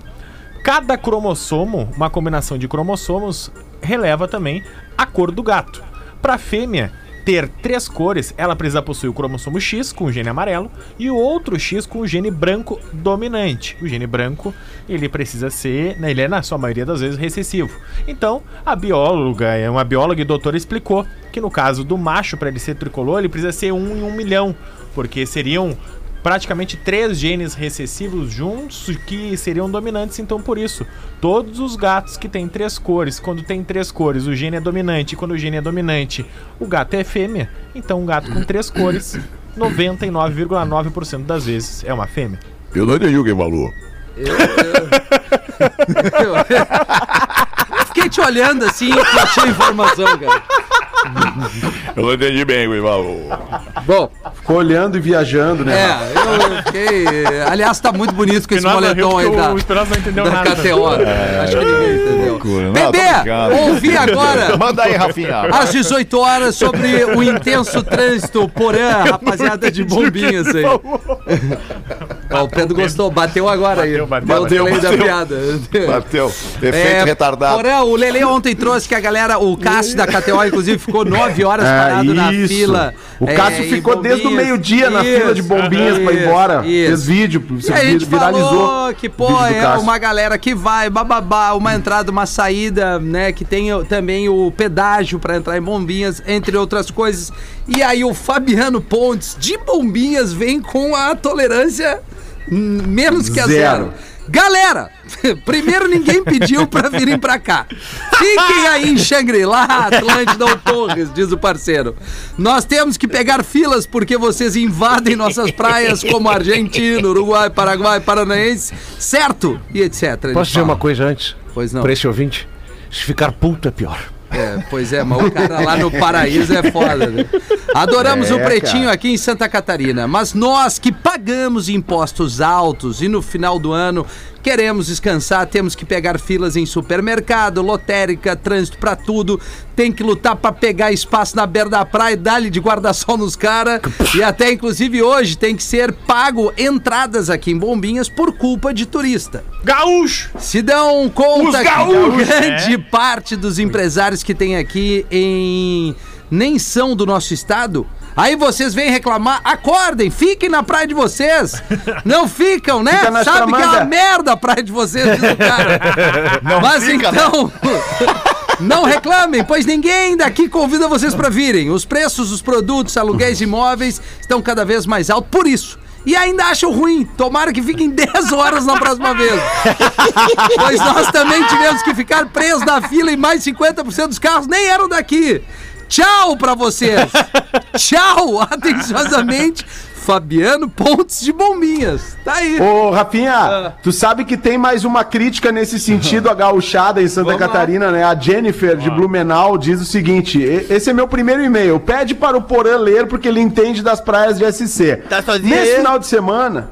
cada cromossomo, uma combinação de cromossomos, releva também a cor do gato. Para fêmea ter três cores, ela precisa possuir o cromossomo X com o gene amarelo e o outro X com o gene branco dominante. O gene branco, ele precisa ser, né, ele é na sua maioria das vezes recessivo. Então, a bióloga, é uma bióloga e doutora explicou que no caso do macho para ele ser tricolor, ele precisa ser um em um milhão, porque seriam praticamente três genes recessivos juntos que seriam dominantes, então por isso, todos os gatos que têm três cores, quando tem três cores, o gene é dominante, e quando o gene é dominante, o gato é fêmea, então um gato com três cores, [COUGHS] 99,9% das vezes é uma fêmea. Eu não entendi o que falou. Eu [LAUGHS] fiquei te olhando assim e achei informação, cara. Eu não entendi bem falou. Bom, Ficou olhando e viajando, né? é, eu, eu fiquei. Aliás, tá muito bonito com esse moletom aí da, O Espinosa não entendeu da nada. KTO. Acho que ninguém entendeu. Bebê, ouvi agora. Manda aí, Rafinha. Às 18 horas sobre o intenso trânsito Porã, rapaziada de bombinhas aí. Ó, o Pedro gostou, bateu agora aí. Bateu, bateu, Deu bateu, delay da bateu. piada. Bateu. Efeito É, retardado. O Lele ontem trouxe que a galera, o Cássio da KTO, inclusive, ficou nove horas É, parado na isso. fila O É, Cássio e ficou desde o meio-dia na Isso, fila de bombinhas pra ir isso, embora. isso. Fez vídeo, E a gente viralizou. falou que, o pô, é uma galera que vai, bababá, uma entrada, uma saída, né? Que tem também o pedágio pra entrar em bombinhas, entre outras coisas. E aí o Fabiano Pontes, de bombinhas, vem com a tolerância menos que a Zero. zero. Galera, [LAUGHS] primeiro ninguém pediu pra virem pra cá. Fiquem aí em Shangri-La, Atlântida ou Torres, diz o parceiro. Nós temos que pegar filas porque vocês invadem nossas praias como Argentina, Uruguai, Paraguai, Paranaense, certo? E etc. Posso dizer uma coisa antes? Pois não. Pra esse ouvinte? Se ficar puto é pior. É, pois é, mas o cara lá no paraíso é foda, né? Adoramos É, o Pretinho cara. aqui em Santa Catarina, mas nós que pagamos impostos altos e no final do ano queremos descansar, temos que pegar filas em supermercado, lotérica, trânsito pra tudo, tem que lutar pra pegar espaço na beira da praia, dar-lhe de guarda-sol nos caras e até inclusive hoje tem que ser pago entradas aqui em Bombinhas por culpa de turista. Gaúcho! Se dão conta Os que grande é. parte dos empresários que tem aqui em nem são do nosso estado. Aí vocês vêm reclamar, acordem, fiquem na praia de vocês. [LAUGHS] Não ficam, né? Fica Sabe que é uma merda a praia de vocês, diz o [LAUGHS] cara. Mas fica, então, [LAUGHS] não reclamem, pois ninguém daqui convida vocês para virem. Os preços dos produtos, aluguéis e imóveis estão cada vez mais altos por isso. E ainda acham ruim. Tomara que fiquem 10 horas na próxima vez. pois nós também tivemos que ficar presos na fila e mais 50% dos carros nem eram daqui. Tchau pra vocês. [LAUGHS] Tchau, atenciosamente. Fabiano Pontes de Bombinhas. Tá aí. Ô, Rafinha, tu sabe que tem mais uma crítica nesse sentido a gauchada em Santa Vamos lá. Catarina, né? A Jennifer de Blumenau diz o seguinte: "E- esse é meu primeiro e-mail. Pede para o Porã ler porque ele entende das praias de SC. Tá sozinho Nesse aí? final de semana,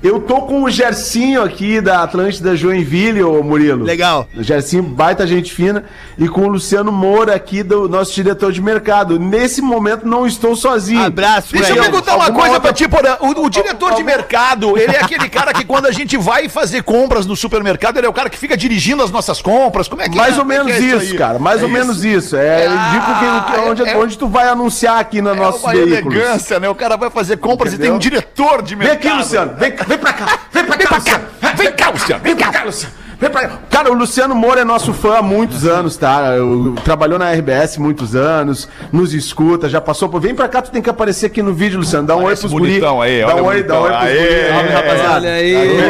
eu tô com o Gercinho aqui da Atlântida Joinville, ô Murilo. Legal. O Gercinho, baita gente fina, e com o Luciano Moura aqui, do nosso diretor de mercado. Nesse momento não estou sozinho. Abraço Deixa eu perguntar uma coisa outra- pra ti, Porã. O, o diretor de mercado, ele é aquele cara que quando a gente vai fazer compras no supermercado, ele é o cara que fica dirigindo as nossas compras. Como é que Mais é? ou é menos é isso, aí? cara. Mais É ou menos isso. É, eu Ah, digo que, que- onde, é- onde tu vai anunciar aqui nos É nossos uma veículos. elegância, né? O cara vai fazer compras e Entendeu? tem um diretor de Vem mercado. aqui, Luciano. Vem, vem pra cá. Vem pra cá, Luciano. Vem cá, Luciano. Vem pra cá, Luciano. Vem pra cá. Cara, o Luciano Moura é nosso fã há muitos anos, tá? Eu- trabalhou na RBS muitos anos, nos escuta, já passou por. Vem pra cá, tu tem que aparecer aqui no vídeo, Luciano. Dá um oi pros guri. Dá um oi, dá um oi pros guri. Aí, rapaziada. Olha aí.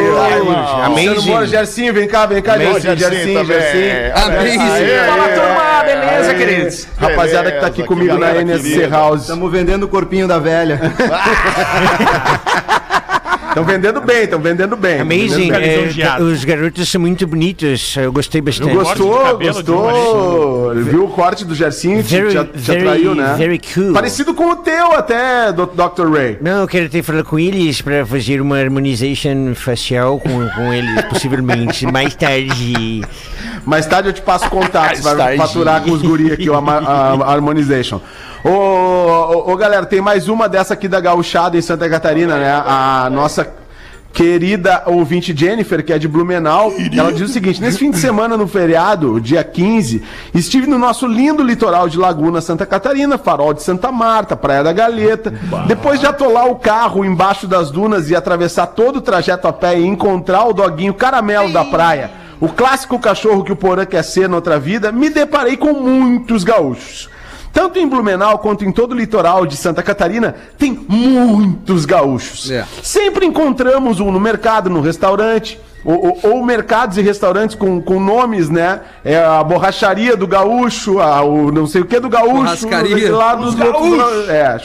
Luciano Moura, Gercinho, vem cá, vem cá. Gercinho. Amazing. Aê, Fala, turma, beleza, queridos? Rapaziada que tá aqui comigo na NSC. House. Estamos vendendo o corpinho da velha. [LAUGHS] Estão vendendo bem, estão vendendo bem. Amazing. vendendo é, lisonjeado. os garotos são muito bonitos. Eu gostei bastante. Gostou, um gostou. Viu o corte do Gercinho? Te, Very, te, te very, atraiu, né? very cool. Parecido com o teu até, Dr. Ray. Não, eu quero até falar com eles para fazer uma harmonization facial com, com eles, [LAUGHS] possivelmente, mais tarde. Mais tarde eu te passo contato, você vai tarde. faturar com os guri aqui, o ama- a, a Harmonization. Ô, ô, ô, galera, tem mais uma dessa aqui da Gauchada em Santa Catarina, né? A nossa querida ouvinte Jennifer, que é de Blumenau, ela diz o seguinte: nesse fim de semana, no feriado, dia 15, estive no nosso lindo litoral de Laguna, Santa Catarina, farol de Santa Marta, Praia da Galeta. Depois de atolar o carro embaixo das dunas e atravessar todo o trajeto a pé e encontrar o doguinho caramelo da praia, o clássico cachorro que o Porã quer ser noutra vida, me deparei com muitos gaúchos. Tanto em Blumenau quanto em todo o litoral de Santa Catarina, tem muitos gaúchos. É. Sempre encontramos um no mercado, no restaurante, ou, ou- ou mercados e restaurantes com, com nomes, né? É a borracharia do gaúcho, a, o não sei o que do gaúcho. Churrascaria. Lá dos outros, é,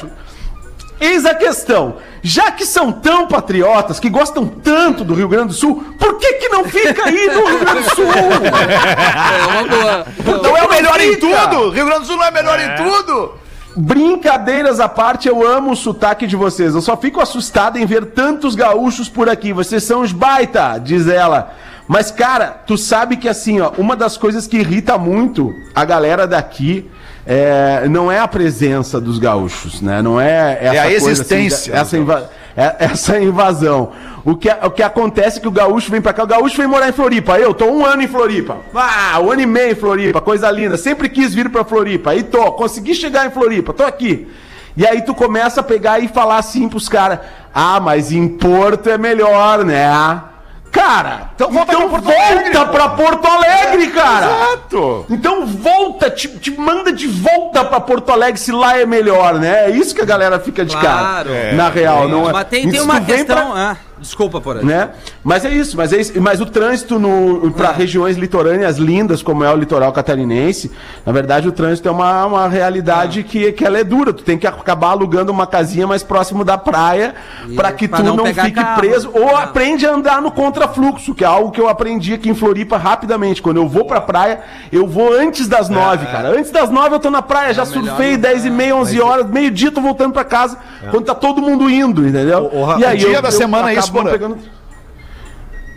Eis a questão. Já que são tão patriotas, que gostam tanto do Rio Grande do Sul, por que que não fica aí no Rio Grande do Sul? É uma boa. Não é o melhor em tudo? Rio Grande do Sul não é melhor em tudo? Brincadeiras à parte, eu amo o sotaque de vocês. Eu só fico assustada em ver tantos gaúchos por aqui. Vocês são os baita, diz ela. Mas, cara, tu sabe que assim, ó, uma das coisas que irrita muito a galera daqui é, não é a presença dos gaúchos, né? Não é essa É a coisa, existência assim, essa, inva- é- essa invasão. O que, o que acontece é que o gaúcho vem pra cá. O gaúcho vem morar em Floripa. Eu tô um ano em Floripa. Ah, um ano e meio em Floripa. Coisa linda. Sempre quis vir pra Floripa. Aí tô. Consegui chegar em Floripa. Tô aqui. E aí tu começa a pegar e falar assim pros caras: Ah, mas em Porto é melhor, né? Cara, então volta, pra, Porto volta pra Porto Alegre, cara! Exato. Então volta, te, te manda de volta pra Porto Alegre se lá é melhor, né? É isso que a galera fica de Claro. cara. Na real, não é? Mas tem, tem uma vem pra- questão. Ah, desculpa, por aí. né? Mas é isso, mas é isso. Mas o trânsito no para É. regiões litorâneas lindas, como é o litoral catarinense, na verdade o trânsito é uma, uma realidade que, que ela é dura. Tu tem que acabar alugando uma casinha mais próximo da praia para que pra tu não não, fique carro. preso ou É. aprende a andar no contrafluxo, que é algo que eu aprendi aqui em Floripa rapidamente. Quando eu vou pra praia, eu vou antes das nove, cara. Antes das nove eu tô na praia, já melhor surfei não- 10 e meia, 11 horas, meio-dia tô voltando pra casa, quando tá todo mundo indo, entendeu? O- o- e aí dia da semana é isso, acabo Porã? pegando-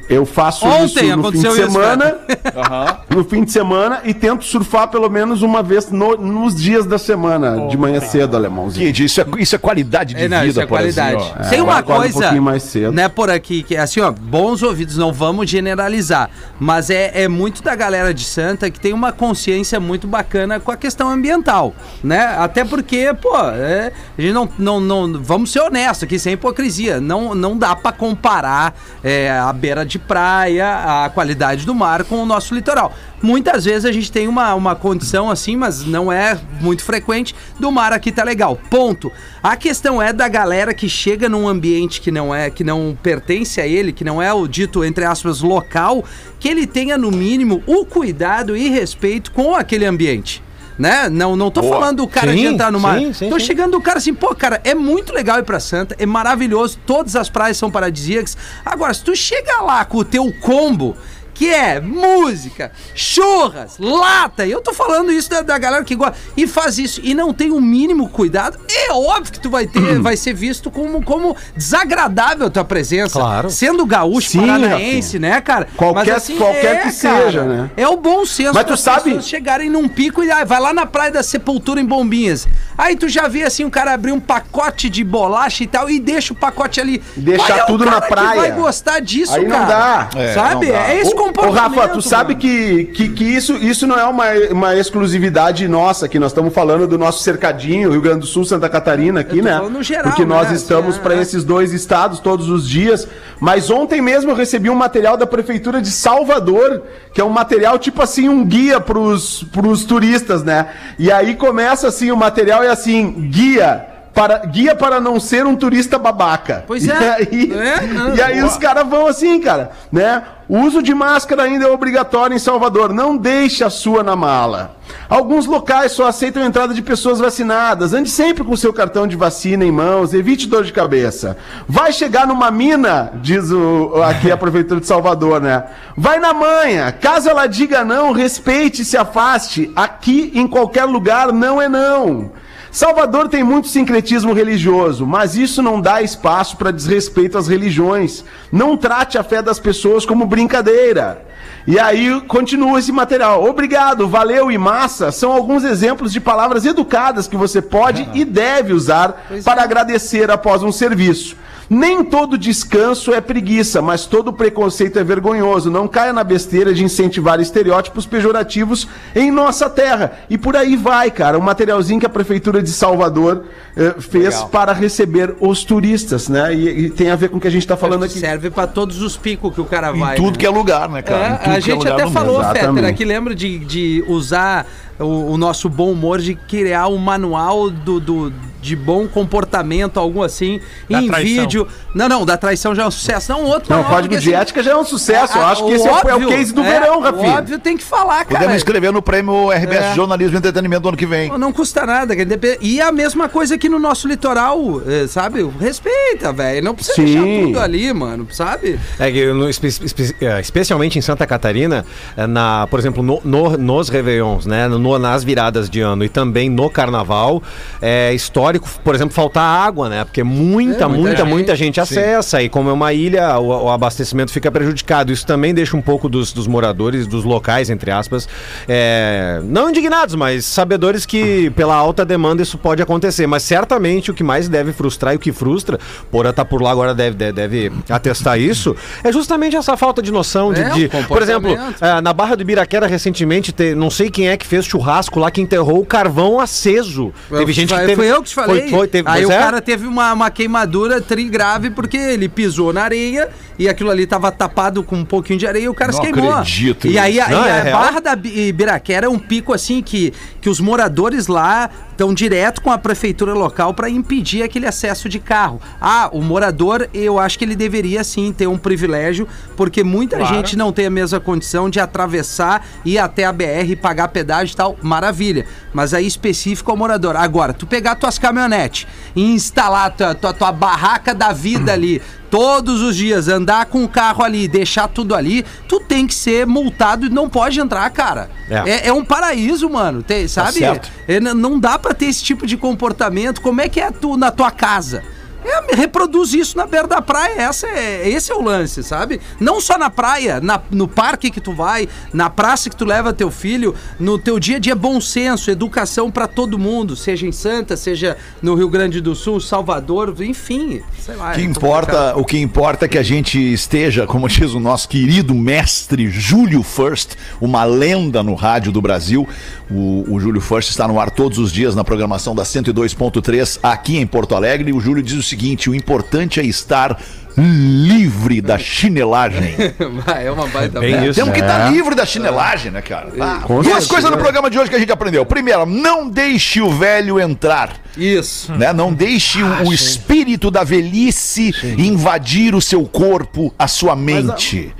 Eu faço Ontem isso no fim de semana, [LAUGHS] no fim de semana e tento surfar pelo menos uma vez no- nos dias da semana, de manhã cedo, alemãozinho. Kid, isso é, isso é qualidade de É, não, vida, isso é qualidade. Tem É, uma acorda um coisa, pouquinho mais cedo. né, por aqui, que é assim, ó, bons ouvidos, não vamos generalizar, mas é, é muito da galera de Santa que tem uma consciência muito bacana com a questão ambiental, né? Até porque, pô, é, a gente não, não, não, vamos ser honestos aqui, sem hipocrisia, não, não dá pra comparar é, a beira de praia, a qualidade do mar com o nosso litoral. Muitas vezes a gente tem uma, uma condição assim, mas não é muito frequente, do mar aqui tá legal. Ponto. A questão é da galera que chega num ambiente que não é, que não pertence a ele, que não é o dito, entre aspas, local, que ele tenha no mínimo o cuidado e respeito com aquele ambiente. Né? Não, não tô Boa. falando do cara de Sim, entrar no mar. sim, sim, tô chegando o cara assim, pô, cara, é muito legal ir pra Santa, é maravilhoso, todas as praias são paradisíacas. Agora, se tu chega lá com o teu combo, que é música, churras, lata, e eu tô falando isso da, da galera que gosta, e faz isso e não tem o mínimo cuidado, é óbvio que tu vai ter, [CLEARS THROAT] vai ser visto como, como desagradável a tua presença. Claro. Sendo gaúcho, Sim, paranaense, né, cara? Qualquer- qualquer que seja, né? É o bom senso Mas tu sabe- pessoas chegarem num pico e ah, vai lá na praia da Sepultura em Bombinhas. Aí tu já vê assim, o cara abrir um pacote de bolacha e tal e deixa o pacote ali. Deixa Qual é tudo na praia. vai gostar disso, Aí não cara? dá. É, Sabe? não dá. É esse Ô, ô, comportamento. Rafa, tu sabe mano. que, que, que isso, isso não é uma, uma exclusividade nossa, que nós estamos falando do nosso cercadinho, Rio Grande do Sul, Santa Catarina aqui, né? geral, Porque nós né? estamos Assim, para é. esses dois estados todos os dias. Mas ontem mesmo eu recebi um material da Prefeitura de Salvador, que é um material tipo assim, um guia pros, pros turistas, né? E aí começa assim, o material é assim, guia. Para, guia para não ser um turista babaca. Pois é. [LAUGHS] E aí, É, não, e aí os caras vão assim, cara, né? O uso de máscara ainda é obrigatório em Salvador. Não deixe a sua na mala. Alguns locais só aceitam a entrada de pessoas vacinadas. Ande sempre com seu cartão de vacina em mãos. Evite dor de cabeça. Vai chegar numa mina, diz o, aqui a [LAUGHS] Prefeitura de Salvador, né? Vai na manha. Caso ela diga não, respeite e se afaste. Aqui, em qualquer lugar, não é não. Salvador tem muito sincretismo religioso, mas isso não dá espaço para desrespeito às religiões. Não trate a fé das pessoas como brincadeira. E aí continua esse material. Obrigado, valeu e massa são alguns exemplos de palavras educadas que você pode e deve usar para agradecer após um serviço. Nem todo descanso é preguiça, mas todo preconceito é vergonhoso. Não caia na besteira de incentivar estereótipos pejorativos em nossa terra. E por aí vai, cara. Um materialzinho que a Prefeitura de Salvador eh, fez para receber os turistas, né? E, e tem a ver com o que a gente está falando aqui. Serve pra todos os picos que o cara Em vai. tudo né? que é lugar, né, cara? Em É, tudo a que é gente lugar até falou. Fetter, aqui lembra de, de usar o, o nosso bom humor, de criar um manual do, do- de bom comportamento, algo assim, Da em traição. vídeo. Não, não, da traição já é um sucesso. Não, outro Não, o código de assim, ética já é um sucesso. Eu a- acho que esse é o- é o óbvio, case do é, verão, Rafinha. Óbvio tem que falar, cara. Podemos inscrever no prêmio RBS É. Jornalismo e Entretenimento do ano que vem. Não custa nada. quer dizer, E a mesma coisa aqui no nosso litoral, eh, sabe? Respeita, velho. Não precisa Sim. deixar tudo ali, mano, sabe? É que no- espe- espe- é, especialmente em Santa Catarina, é, na, por exemplo, no, no- nos Réveillons, né? No, nas viradas de ano e também no carnaval, é histórico, por exemplo, faltar água, né? Porque muita, É, muita muita, gente. muita gente acessa e como é uma ilha, o, o abastecimento fica prejudicado. Isso também deixa um pouco dos, dos moradores, dos locais, entre aspas, é, não indignados, mas sabedores que pela alta demanda isso pode acontecer. Mas certamente o que mais deve frustrar e o que frustra, Porã tá por lá agora deve, deve, deve atestar isso, é justamente essa falta de noção de, É, de- por exemplo, é, na Barra do Ibiraquera recentemente, te- não sei quem é que fez churrasco lá que enterrou o carvão aceso. Teve gente que teve Fui eu que falei. Foi- foi, teve- Aí o é. cara teve uma, uma queimadura trigrave porque ele pisou na areia e aquilo ali tava tapado com um pouquinho de areia e o cara Não se queimou. acredito E aí, aí Não, é a real. Barra da Bi- Ibiraquera é um pico assim que, que os moradores lá estão direto com a prefeitura local para impedir aquele acesso de carro. Ah, o morador, eu acho que ele deveria sim ter um privilégio, porque muita gente não tem a mesma condição de atravessar, ir até a BR, pagar pedágio e tal, maravilha. Mas aí específico ao morador. Agora, tu pegar tuas caminhonetes e instalar tua, tua, tua barraca da vida ali, todos os dias, andar com o carro ali, deixar tudo ali, tu tem que ser multado e não pode entrar, cara. É. É, é um paraíso, mano. Tem, sabe? certo. É, não dá pra ter esse tipo de comportamento. Como é que é tu na tua casa? É, reproduz isso na beira da praia. Essa é, esse é o lance, sabe? Não só na praia, na- no parque que tu vai, na praça que tu leva teu filho, no teu dia a dia bom senso, educação pra todo mundo, seja em Santa, seja no Rio Grande do Sul, Salvador, enfim, sei lá. O que é importa, o que importa é que a gente esteja, como diz o nosso querido mestre Júlio First, uma lenda no rádio do Brasil. O, o Júlio First está no ar todos os dias na programação da 102.3 aqui em Porto Alegre. E o Júlio diz o seguinte: o importante é estar livre da chinelagem. [LAUGHS] é uma baita Bem isso. Temos que estar livre da chinelagem, né, cara? Ah, duas coisas no programa de hoje que a gente aprendeu. Primeiro, não deixe o velho entrar. Isso. né? Não deixe o, o espírito da velhice invadir o seu corpo, a sua mente.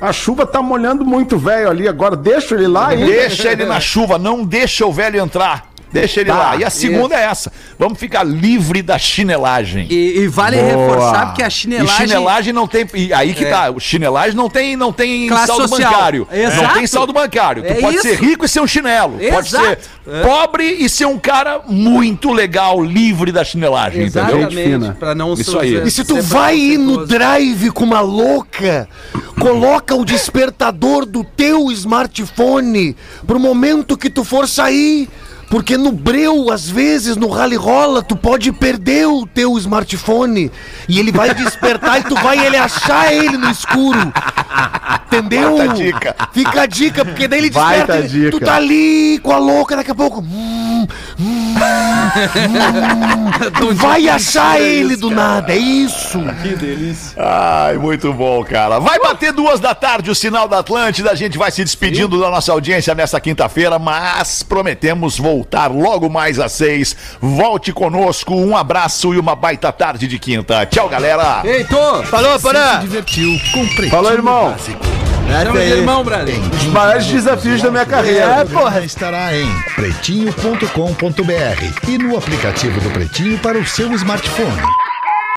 A chuva tá molhando muito velho ali agora. Deixa ele lá e. Deixa ele na chuva, não deixa o velho entrar. Deixa ele Tá, lá. E a segunda é essa: vamos ficar livre da chinelagem. E, e vale reforçar porque a E chinelagem. chinelagem não tem. E aí que tá. O chinelagem não tem, não tem Classe saldo social. bancário. Não Exato. tem saldo bancário. Tu É pode isso. ser rico e ser um chinelo. Pode Exato. ser pobre e ser um cara muito legal, livre da chinelagem, entendeu? Exatamente, pra não Isso ser- aí. E se tu vai ir no drive com uma louca, coloca o despertador do teu smartphone pro momento que tu for sair. Porque no breu, às vezes, no rally rola, tu pode perder o teu smartphone e ele vai despertar e tu vai ele achar ele no escuro. Entendeu? Baita dica. Fica a dica, porque daí ele Baita desperta. e Tu dica. tá ali com a louca, daqui a pouco. hum, hum, [LAUGHS] vai achar ele do nada, é isso. Ai, muito bom, cara. Vai bater duas da tarde o sinal da Atlântida. A gente vai se despedindo da nossa audiência nessa quinta-feira, mas prometemos voltar logo mais às seis. Volte conosco. Um abraço e uma baita tarde de quinta. Tchau, galera. Ei, tô! Falou, Porã! Se divertiu com Falou, irmão. Básico. Chama de irmão, brother. Os maiores desafios da minha carreira. É, porra. Estará em pretinho.com.br e no aplicativo do Pretinho para o seu smartphone.